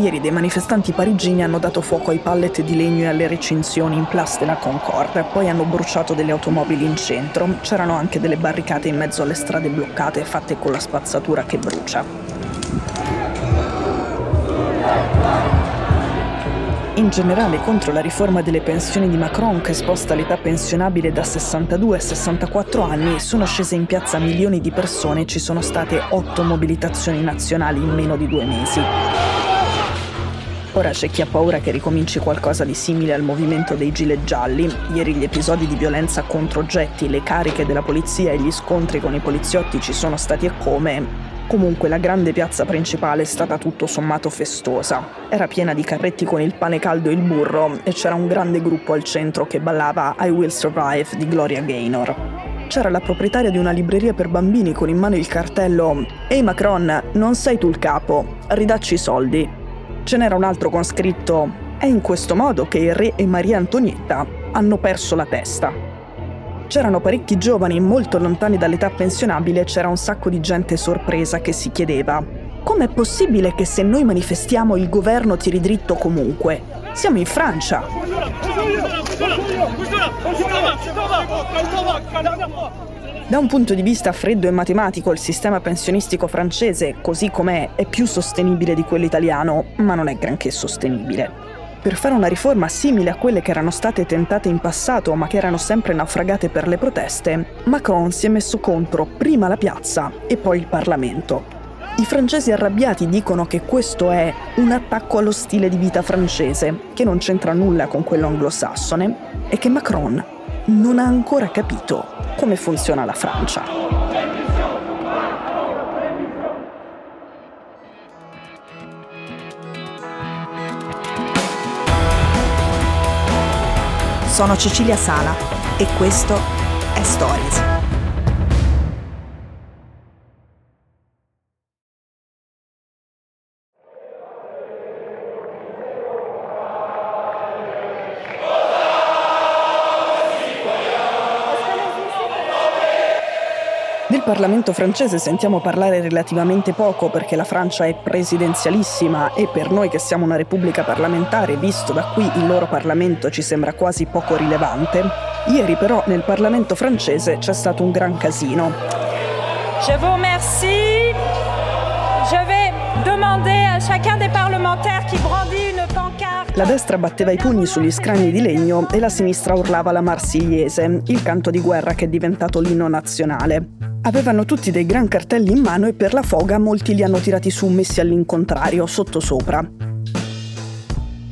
Ieri dei manifestanti parigini hanno dato fuoco ai pallet di legno e alle recinzioni in Place de la Concorde, poi hanno bruciato delle automobili in centro. C'erano anche delle barricate in mezzo alle strade bloccate fatte con la spazzatura che brucia. In generale contro la riforma delle pensioni di Macron che sposta l'età pensionabile da 62 a 64 anni sono scese in piazza milioni di persone e ci sono state otto mobilitazioni nazionali in meno di due mesi. Ora c'è chi ha paura che ricominci qualcosa di simile al movimento dei gilet gialli. Ieri gli episodi di violenza contro oggetti, le cariche della polizia e gli scontri con i poliziotti ci sono stati e come, Comunque la grande piazza principale è stata tutto sommato festosa. Era piena di carretti con il pane caldo e il burro e c'era un grande gruppo al centro che ballava I Will Survive di Gloria Gaynor. C'era la proprietaria di una libreria per bambini con in mano il cartello Ehi Macron, non sei tu il capo, ridacci i soldi. Ce n'era un altro con scritto È in questo modo che il re e Maria Antonietta hanno perso la testa. C'erano parecchi giovani molto lontani dall'età pensionabile e c'era un sacco di gente sorpresa che si chiedeva Com'è possibile che se noi manifestiamo il governo tiri dritto comunque? Siamo in Francia. Da un punto di vista freddo e matematico, il sistema pensionistico francese, così com'è, è più sostenibile di quello italiano, ma non è granché sostenibile per fare una riforma simile a quelle che erano state tentate in passato ma che erano sempre naufragate per le proteste, Macron si è messo contro prima la piazza e poi il Parlamento. I francesi arrabbiati dicono che questo è un attacco allo stile di vita francese, che non c'entra nulla con quello anglosassone, e che Macron non ha ancora capito come funziona la Francia. Sono Cecilia Sala e questo è Stories. Del Parlamento francese sentiamo parlare relativamente poco perché la Francia è presidenzialissima e per noi che siamo una repubblica parlamentare, visto da qui il loro Parlamento ci sembra quasi poco rilevante. Ieri però nel Parlamento francese c'è stato un gran casino. Je vous remercie. Je vais demander à chacun des parlementaires qui brandit une pancarte. La destra batteva i pugni sugli scranni di legno e la sinistra urlava la Marsigliese, il canto di guerra che è diventato l'inno nazionale. Avevano tutti dei gran cartelli in mano e per la foga molti li hanno tirati su messi all'incontrario, sottosopra.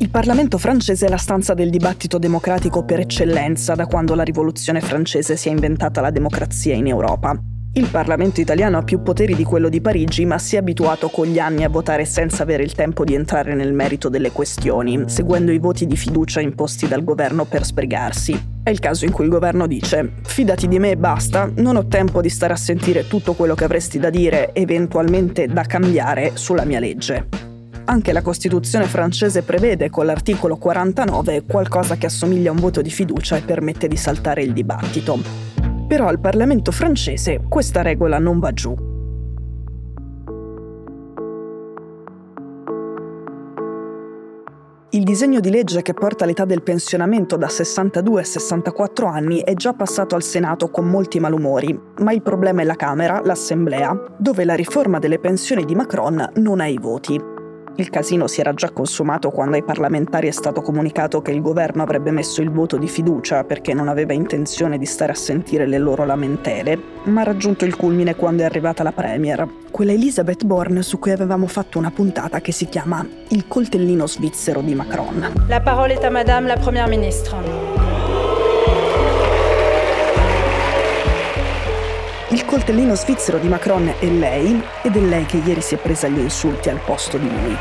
Il Parlamento francese è la stanza del dibattito democratico per eccellenza da quando la rivoluzione francese si è inventata la democrazia in Europa. Il Parlamento italiano ha più poteri di quello di Parigi, ma si è abituato con gli anni a votare senza avere il tempo di entrare nel merito delle questioni, seguendo i voti di fiducia imposti dal governo per spregarsi. È il caso in cui il governo dice fidati di me e basta, non ho tempo di stare a sentire tutto quello che avresti da dire, eventualmente da cambiare sulla mia legge. Anche la Costituzione francese prevede con l'articolo 49 qualcosa che assomiglia a un voto di fiducia e permette di saltare il dibattito. Però al Parlamento francese questa regola non va giù. Il disegno di legge che porta l'età del pensionamento da 62 a 64 anni è già passato al Senato con molti malumori, ma il problema è la Camera, l'Assemblea, dove la riforma delle pensioni di Macron non ha i voti. Il casino si era già consumato quando ai parlamentari è stato comunicato che il governo avrebbe messo il voto di fiducia perché non aveva intenzione di stare a sentire le loro lamentele, ma ha raggiunto il culmine quando è arrivata la Premier, quella Elizabeth Bourne su cui avevamo fatto una puntata che si chiama Il coltellino svizzero di Macron. La parola è a Madame la Première Ministre. Coltellino svizzero di Macron è lei ed è lei che ieri si è presa gli insulti al posto di lui.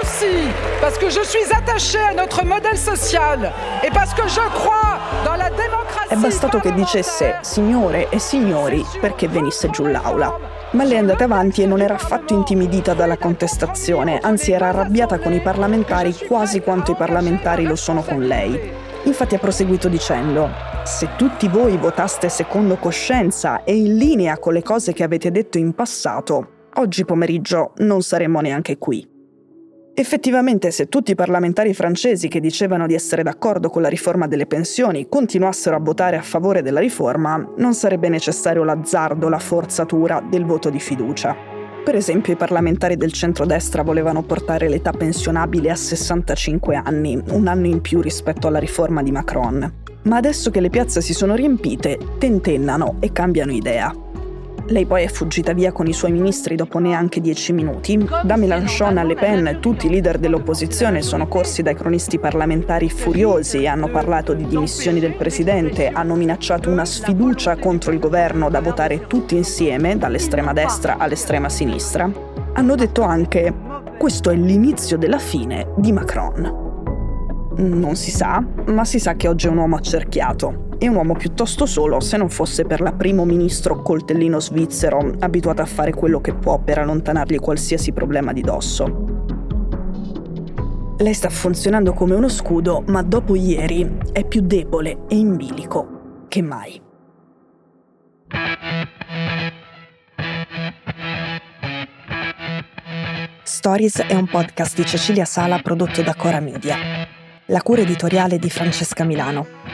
Aussi, parce que je suis attachée à notre modèle social et parce que je crois dans la démocratie. È bastato che dicesse signore e signori perché venisse giù l'aula. Ma lei è andata avanti e non era affatto intimidita dalla contestazione, anzi era arrabbiata con i parlamentari quasi quanto i parlamentari lo sono con lei. Infatti ha proseguito dicendo, se tutti voi votaste secondo coscienza e in linea con le cose che avete detto in passato, oggi pomeriggio non saremmo neanche qui. Effettivamente, se tutti i parlamentari francesi che dicevano di essere d'accordo con la riforma delle pensioni continuassero a votare a favore della riforma, non sarebbe necessario l'azzardo, la forzatura del voto di fiducia. Per esempio, i parlamentari del centrodestra volevano portare l'età pensionabile a 65 anni, un anno in più rispetto alla riforma di Macron. Ma adesso che le piazze si sono riempite, tentennano e cambiano idea. Lei poi è fuggita via con i suoi ministri dopo neanche dieci minuti. Da Mélenchon a Le Pen, tutti i leader dell'opposizione sono corsi dai cronisti parlamentari furiosi hanno parlato di dimissioni del presidente, hanno minacciato una sfiducia contro il governo da votare tutti insieme, dall'estrema destra all'estrema sinistra. Hanno detto anche questo è l'inizio della fine di Macron. Non si sa, ma si sa che oggi è un uomo accerchiato e un uomo piuttosto solo se non fosse per la primo ministro coltellino svizzero, abituata a fare quello che può per allontanargli qualsiasi problema di dosso. Lei sta funzionando come uno scudo, ma dopo ieri è più debole e in bilico che mai. Stories è un podcast di Cecilia Sala prodotto da Cora Media. La cura editoriale di Francesca Milano.